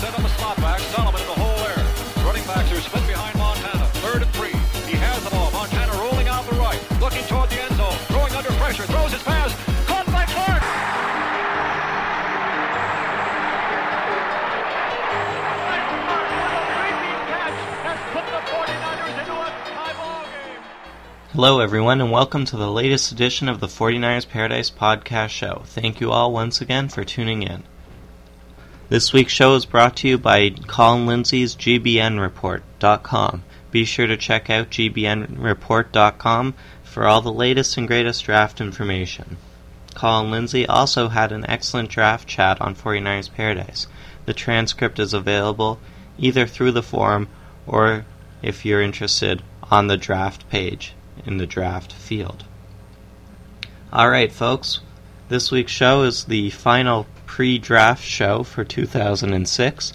set on the slot back. Solomon in the hole there. Running backs are split behind Montana. Third and three. He has the ball. Montana rolling out the right. Looking toward the end zone. Throwing under pressure. Throws his pass. Caught by Clark. Hello, everyone, and welcome to the latest edition of the 49ers Paradise Podcast Show. Thank you all once again for tuning in. This week's show is brought to you by Colin Lindsay's GBNReport.com. Be sure to check out GBNReport.com for all the latest and greatest draft information. Colin Lindsay also had an excellent draft chat on 49ers Paradise. The transcript is available either through the forum or, if you're interested, on the draft page in the draft field. Alright, folks, this week's show is the final pre draft show for 2006.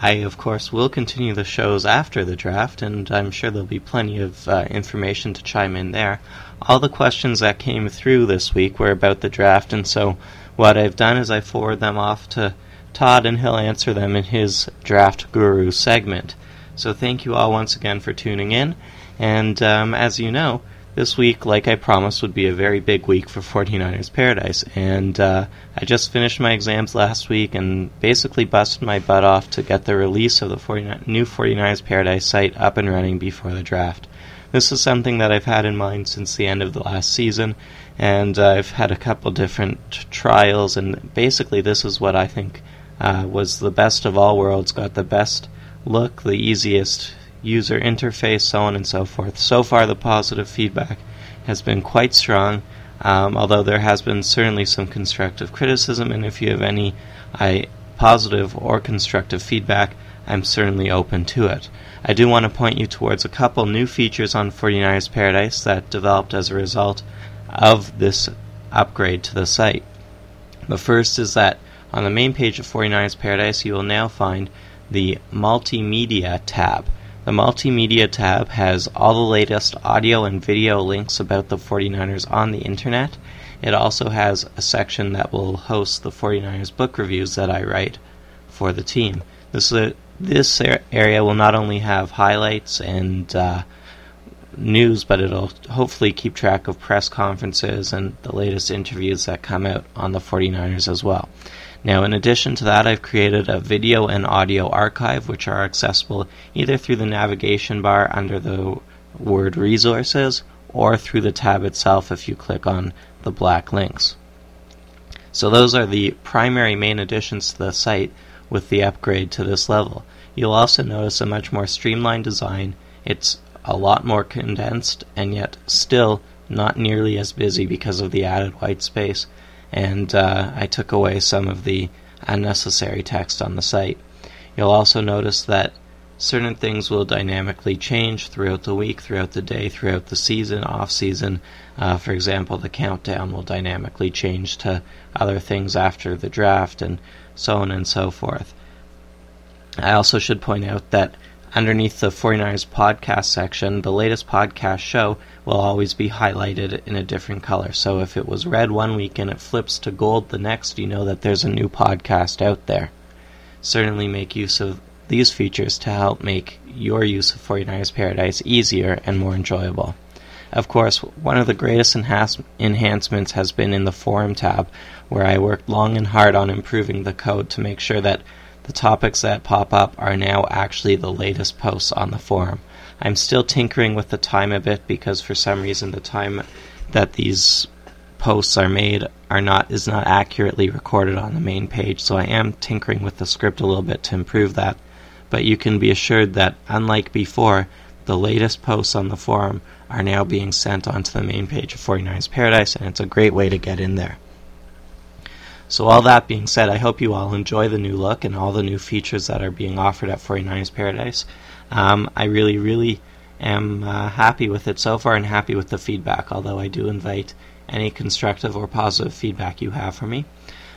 I, of course, will continue the shows after the draft, and I'm sure there'll be plenty of uh, information to chime in there. All the questions that came through this week were about the draft, and so what I've done is I forward them off to Todd, and he'll answer them in his Draft Guru segment. So thank you all once again for tuning in, and um, as you know, this week, like I promised, would be a very big week for 49ers Paradise. And uh, I just finished my exams last week and basically busted my butt off to get the release of the 49, new 49ers Paradise site up and running before the draft. This is something that I've had in mind since the end of the last season, and uh, I've had a couple different trials, and basically, this is what I think uh, was the best of all worlds, got the best look, the easiest user interface, so on and so forth. So far, the positive feedback has been quite strong, um, although there has been certainly some constructive criticism, and if you have any I, positive or constructive feedback, I'm certainly open to it. I do want to point you towards a couple new features on 49ers Paradise that developed as a result of this upgrade to the site. The first is that on the main page of 49ers Paradise, you will now find the Multimedia tab. The Multimedia tab has all the latest audio and video links about the 49ers on the internet. It also has a section that will host the 49ers book reviews that I write for the team. This, uh, this area will not only have highlights and uh, news, but it'll hopefully keep track of press conferences and the latest interviews that come out on the 49ers as well. Now, in addition to that, I've created a video and audio archive which are accessible either through the navigation bar under the word resources or through the tab itself if you click on the black links. So, those are the primary main additions to the site with the upgrade to this level. You'll also notice a much more streamlined design. It's a lot more condensed and yet still not nearly as busy because of the added white space and uh, I took away some of the unnecessary text on the site. You'll also notice that certain things will dynamically change throughout the week, throughout the day, throughout the season, off season. Uh, for example, the countdown will dynamically change to other things after the draft, and so on and so forth. I also should point out that underneath the 49ers podcast section, the latest podcast show will always be highlighted in a different color. So if it was red one week and it flips to gold the next, you know that there's a new podcast out there. Certainly make use of these features to help make your use of 49ers Paradise easier and more enjoyable. Of course, one of the greatest enhance- enhancements has been in the Forum tab, where I worked long and hard on improving the code to make sure that the topics that pop up are now actually the latest posts on the forum. I'm still tinkering with the time a bit because for some reason the time that these posts are made are not is not accurately recorded on the main page. So I am tinkering with the script a little bit to improve that. But you can be assured that unlike before, the latest posts on the forum are now being sent onto the main page of 49ers Paradise, and it's a great way to get in there. So, all that being said, I hope you all enjoy the new look and all the new features that are being offered at 49ers Paradise. Um, I really, really am uh, happy with it so far and happy with the feedback, although I do invite any constructive or positive feedback you have for me.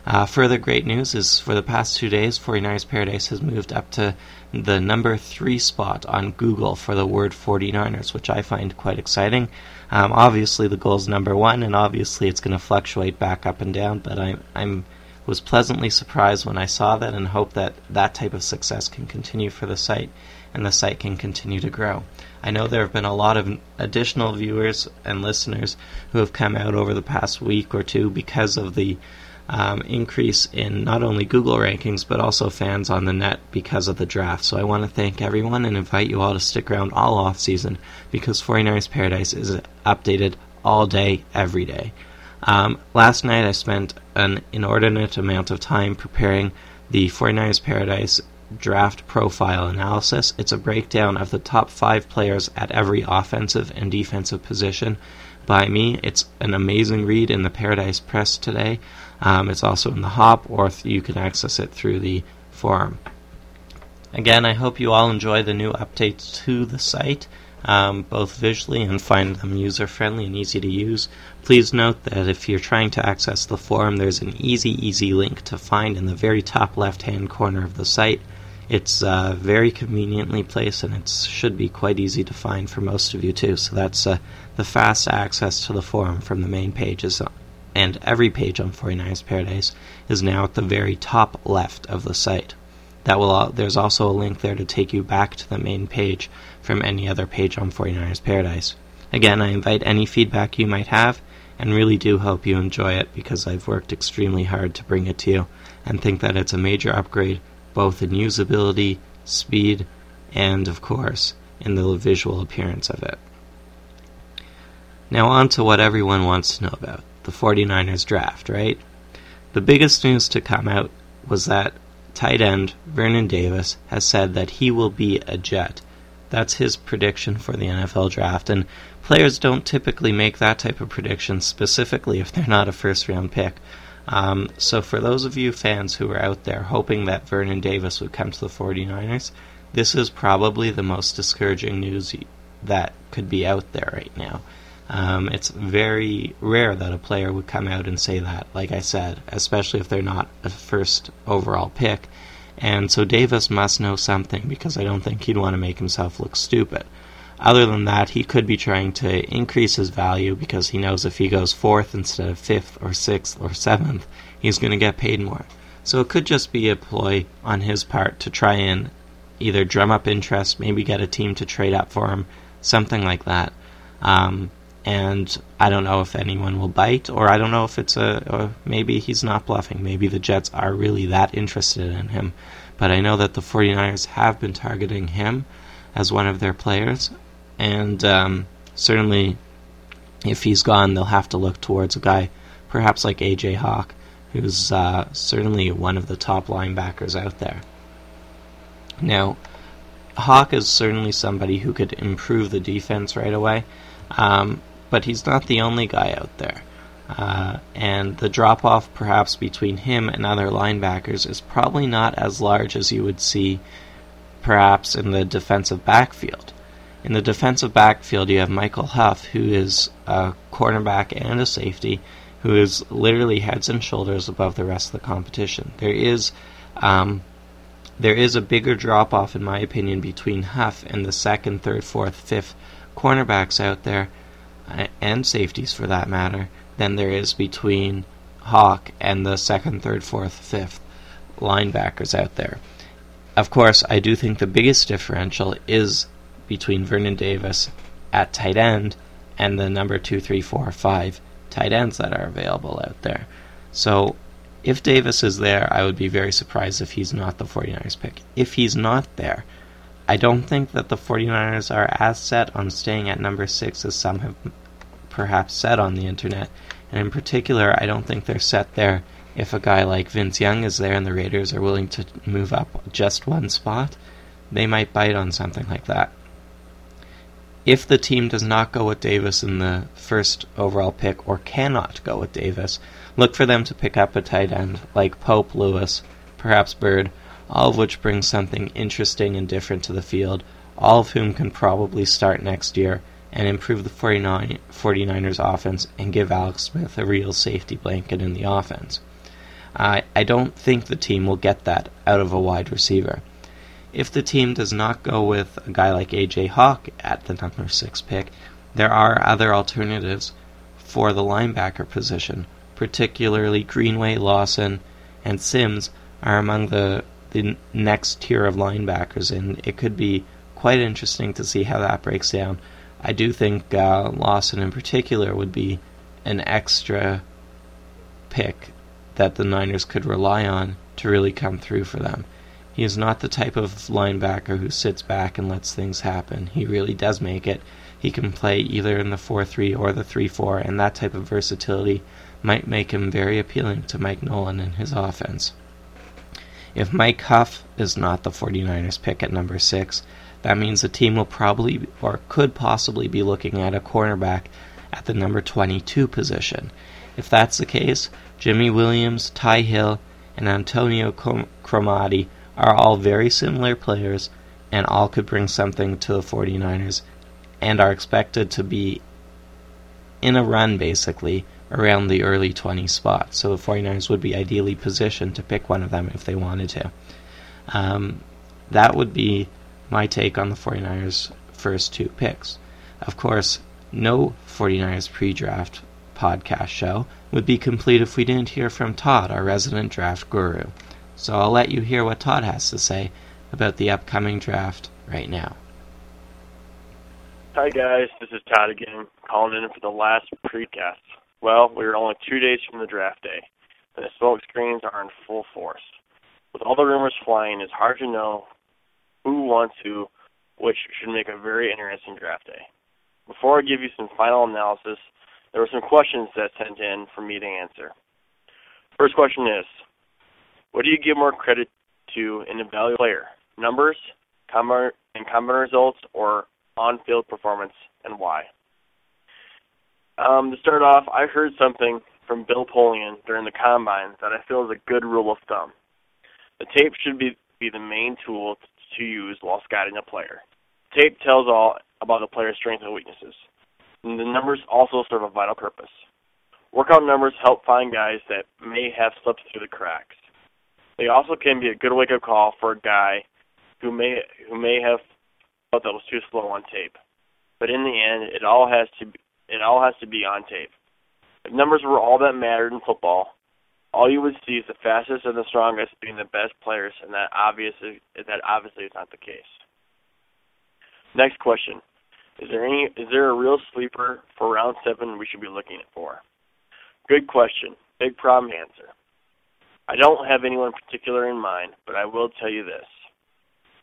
Uh, further great news is for the past two days, 49ers Paradise has moved up to the number three spot on Google for the word 49ers, which I find quite exciting. Um, obviously, the goal is number one, and obviously it's going to fluctuate back up and down, but I'm, I'm was pleasantly surprised when I saw that and hope that that type of success can continue for the site and the site can continue to grow. I know there have been a lot of additional viewers and listeners who have come out over the past week or two because of the um, increase in not only Google rankings but also fans on the net because of the draft. So I want to thank everyone and invite you all to stick around all off season because 49ers Paradise is updated all day, every day. Um, last night I spent an inordinate amount of time preparing the 49ers Paradise draft profile analysis. It's a breakdown of the top five players at every offensive and defensive position by me. It's an amazing read in the Paradise Press today. Um, it's also in the Hop, or th- you can access it through the forum. Again, I hope you all enjoy the new updates to the site, um, both visually and find them user friendly and easy to use. Please note that if you're trying to access the forum, there's an easy, easy link to find in the very top left hand corner of the site. It's uh, very conveniently placed and it should be quite easy to find for most of you too. So that's uh, the fast access to the forum from the main pages and every page on 49ers Paradise is now at the very top left of the site. That will there's also a link there to take you back to the main page from any other page on 49ers Paradise. Again, I invite any feedback you might have and really do hope you enjoy it because I've worked extremely hard to bring it to you and think that it's a major upgrade both in usability, speed, and of course in the visual appearance of it. Now on to what everyone wants to know about the 49ers draft, right? The biggest news to come out was that tight end Vernon Davis has said that he will be a Jet. That's his prediction for the NFL draft, and players don't typically make that type of prediction specifically if they're not a first round pick. Um, so, for those of you fans who are out there hoping that Vernon Davis would come to the 49ers, this is probably the most discouraging news that could be out there right now. Um, it's very rare that a player would come out and say that, like I said, especially if they're not a first overall pick. And so Davis must know something because I don't think he'd want to make himself look stupid. Other than that, he could be trying to increase his value because he knows if he goes fourth instead of fifth or sixth or seventh, he's going to get paid more. So it could just be a ploy on his part to try and either drum up interest, maybe get a team to trade up for him, something like that. Um, and I don't know if anyone will bite, or I don't know if it's a, maybe he's not bluffing. Maybe the Jets are really that interested in him. But I know that the 49ers have been targeting him as one of their players, and um, certainly if he's gone, they'll have to look towards a guy perhaps like AJ Hawk, who's uh, certainly one of the top linebackers out there. Now, Hawk is certainly somebody who could improve the defense right away. Um, but he's not the only guy out there. Uh, and the drop off, perhaps, between him and other linebackers is probably not as large as you would see, perhaps, in the defensive backfield. In the defensive backfield, you have Michael Huff, who is a cornerback and a safety, who is literally heads and shoulders above the rest of the competition. There is um, there is a bigger drop off, in my opinion, between Huff and the second, third, fourth, fifth cornerbacks out there and safeties for that matter, than there is between Hawk and the second, third, fourth, fifth linebackers out there. Of course, I do think the biggest differential is between Vernon Davis at tight end and the number two, three, four, five tight ends that are available out there. So if Davis is there, I would be very surprised if he's not the 49ers pick. If he's not there, I don't think that the 49ers are as set on staying at number 6 as some have perhaps said on the internet. And in particular, I don't think they're set there if a guy like Vince Young is there and the Raiders are willing to move up just one spot. They might bite on something like that. If the team does not go with Davis in the first overall pick or cannot go with Davis, look for them to pick up a tight end like Pope Lewis, perhaps Byrd, all of which brings something interesting and different to the field, all of whom can probably start next year and improve the 49, 49ers offense and give Alex Smith a real safety blanket in the offense. I, I don't think the team will get that out of a wide receiver. If the team does not go with a guy like AJ Hawk at the number 6 pick, there are other alternatives for the linebacker position, particularly Greenway, Lawson, and Sims are among the the next tier of linebackers, and it could be quite interesting to see how that breaks down. I do think uh, Lawson in particular would be an extra pick that the Niners could rely on to really come through for them. He is not the type of linebacker who sits back and lets things happen. He really does make it. He can play either in the 4 3 or the 3 4, and that type of versatility might make him very appealing to Mike Nolan and his offense. If Mike Huff is not the 49ers pick at number 6, that means the team will probably or could possibly be looking at a cornerback at the number 22 position. If that's the case, Jimmy Williams, Tye Hill, and Antonio Cromartie are all very similar players and all could bring something to the 49ers and are expected to be in a run basically around the early 20 spot. So the 49ers would be ideally positioned to pick one of them if they wanted to. Um, that would be my take on the 49ers' first two picks. Of course, no 49ers pre draft podcast show would be complete if we didn't hear from Todd, our resident draft guru. So I'll let you hear what Todd has to say about the upcoming draft right now. Hi guys, this is Todd again, calling in for the last precast. Well, we are only two days from the draft day, and the smoke screens are in full force. With all the rumors flying, it's hard to know who wants who, which should make a very interesting draft day. Before I give you some final analysis, there were some questions that sent in for me to answer. First question is, what do you give more credit to in a player? Numbers, combine, and combine results, or on-field performance, and why? Um, to start off, I heard something from Bill Polian during the combine that I feel is a good rule of thumb. The tape should be, be the main tool to use while scouting a player. Tape tells all about the player's strengths and weaknesses. And the numbers also serve a vital purpose. Workout numbers help find guys that may have slipped through the cracks. They also can be a good wake-up call for a guy who may who may have thought that was too slow on tape. But in the end, it all has to be, it all has to be on tape. If numbers were all that mattered in football, all you would see is the fastest and the strongest being the best players, and that obviously that obviously is not the case. Next question: Is there any is there a real sleeper for round seven we should be looking for? Good question. Big problem answer. I don't have anyone particular in mind, but I will tell you this: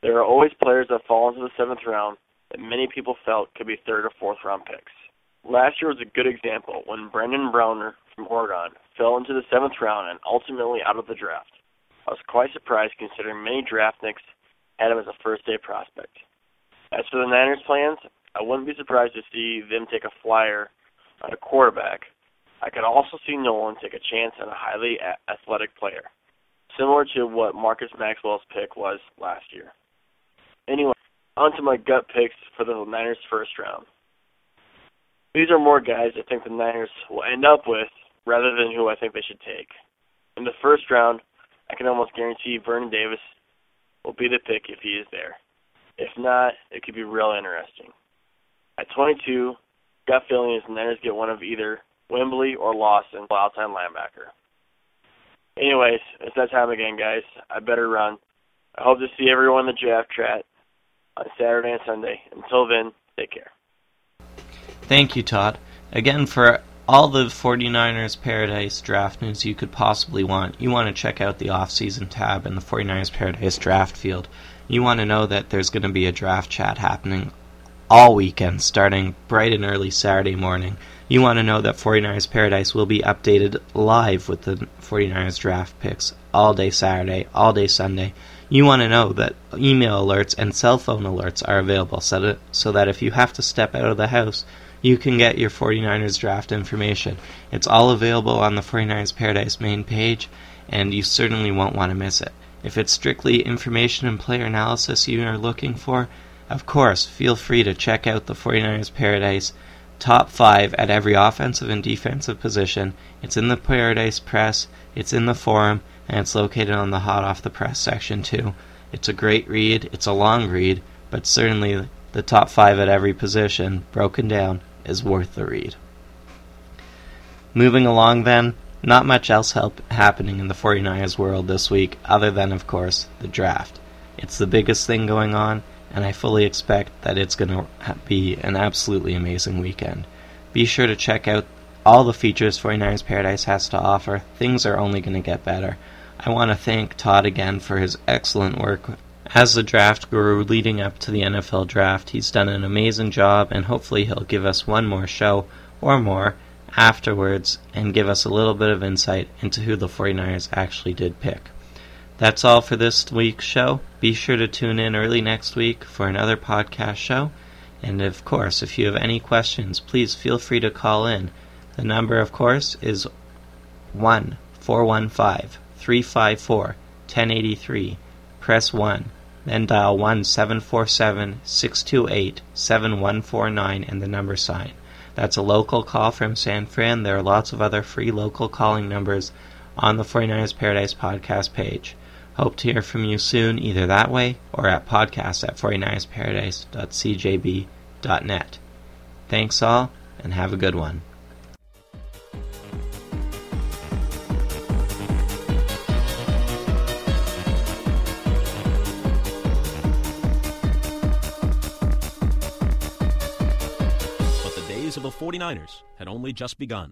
there are always players that fall into the seventh round that many people felt could be third or fourth round picks. Last year was a good example when Brandon Browner from Oregon fell into the seventh round and ultimately out of the draft. I was quite surprised considering many draftniks had him as a first day prospect. As for the Niners' plans, I wouldn't be surprised to see them take a flyer on a quarterback. I could also see Nolan take a chance on a highly athletic player, similar to what Marcus Maxwell's pick was last year. Anyway, on to my gut picks for the Niners' first round. These are more guys I think the Niners will end up with rather than who I think they should take. In the first round, I can almost guarantee Vernon Davis will be the pick if he is there. If not, it could be real interesting. At 22, gut feeling is the Niners get one of either Wimbley or Lawson, outside linebacker. Anyways, it's that time again, guys. I better run. I hope to see everyone in the draft chat on Saturday and Sunday. Until then, take care. Thank you, Todd. Again, for all the 49ers Paradise draft news you could possibly want, you want to check out the off-season tab in the 49ers Paradise draft field. You want to know that there's going to be a draft chat happening all weekend, starting bright and early Saturday morning. You want to know that 49ers Paradise will be updated live with the 49ers draft picks all day Saturday, all day Sunday. You want to know that email alerts and cell phone alerts are available so that, if you have to step out of the house, you can get your 49ers draft information. It's all available on the 49ers Paradise main page, and you certainly won't want to miss it. If it's strictly information and player analysis you are looking for, of course, feel free to check out the 49ers Paradise top five at every offensive and defensive position. It's in the Paradise Press, it's in the forum, and it's located on the Hot Off the Press section too. It's a great read, it's a long read, but certainly the top five at every position, broken down, is worth the read. Moving along then, Not much else happening in the 49ers world this week, other than, of course, the draft. It's the biggest thing going on, and I fully expect that it's going to be an absolutely amazing weekend. Be sure to check out all the features 49ers Paradise has to offer. Things are only going to get better. I want to thank Todd again for his excellent work as the draft guru leading up to the NFL draft. He's done an amazing job, and hopefully, he'll give us one more show or more afterwards and give us a little bit of insight into who the 49ers actually did pick. That's all for this week's show. Be sure to tune in early next week for another podcast show. And of course, if you have any questions, please feel free to call in. The number, of course, is 1 415 354 1083. Press 1. Then dial 1 747 628 7149 and the number sign. That's a local call from San Fran. There are lots of other free local calling numbers on the 49ers Paradise podcast page. Hope to hear from you soon, either that way or at podcast at 49ersparadise.cjb.net. Thanks all, and have a good one. But the days of the 49ers had only just begun.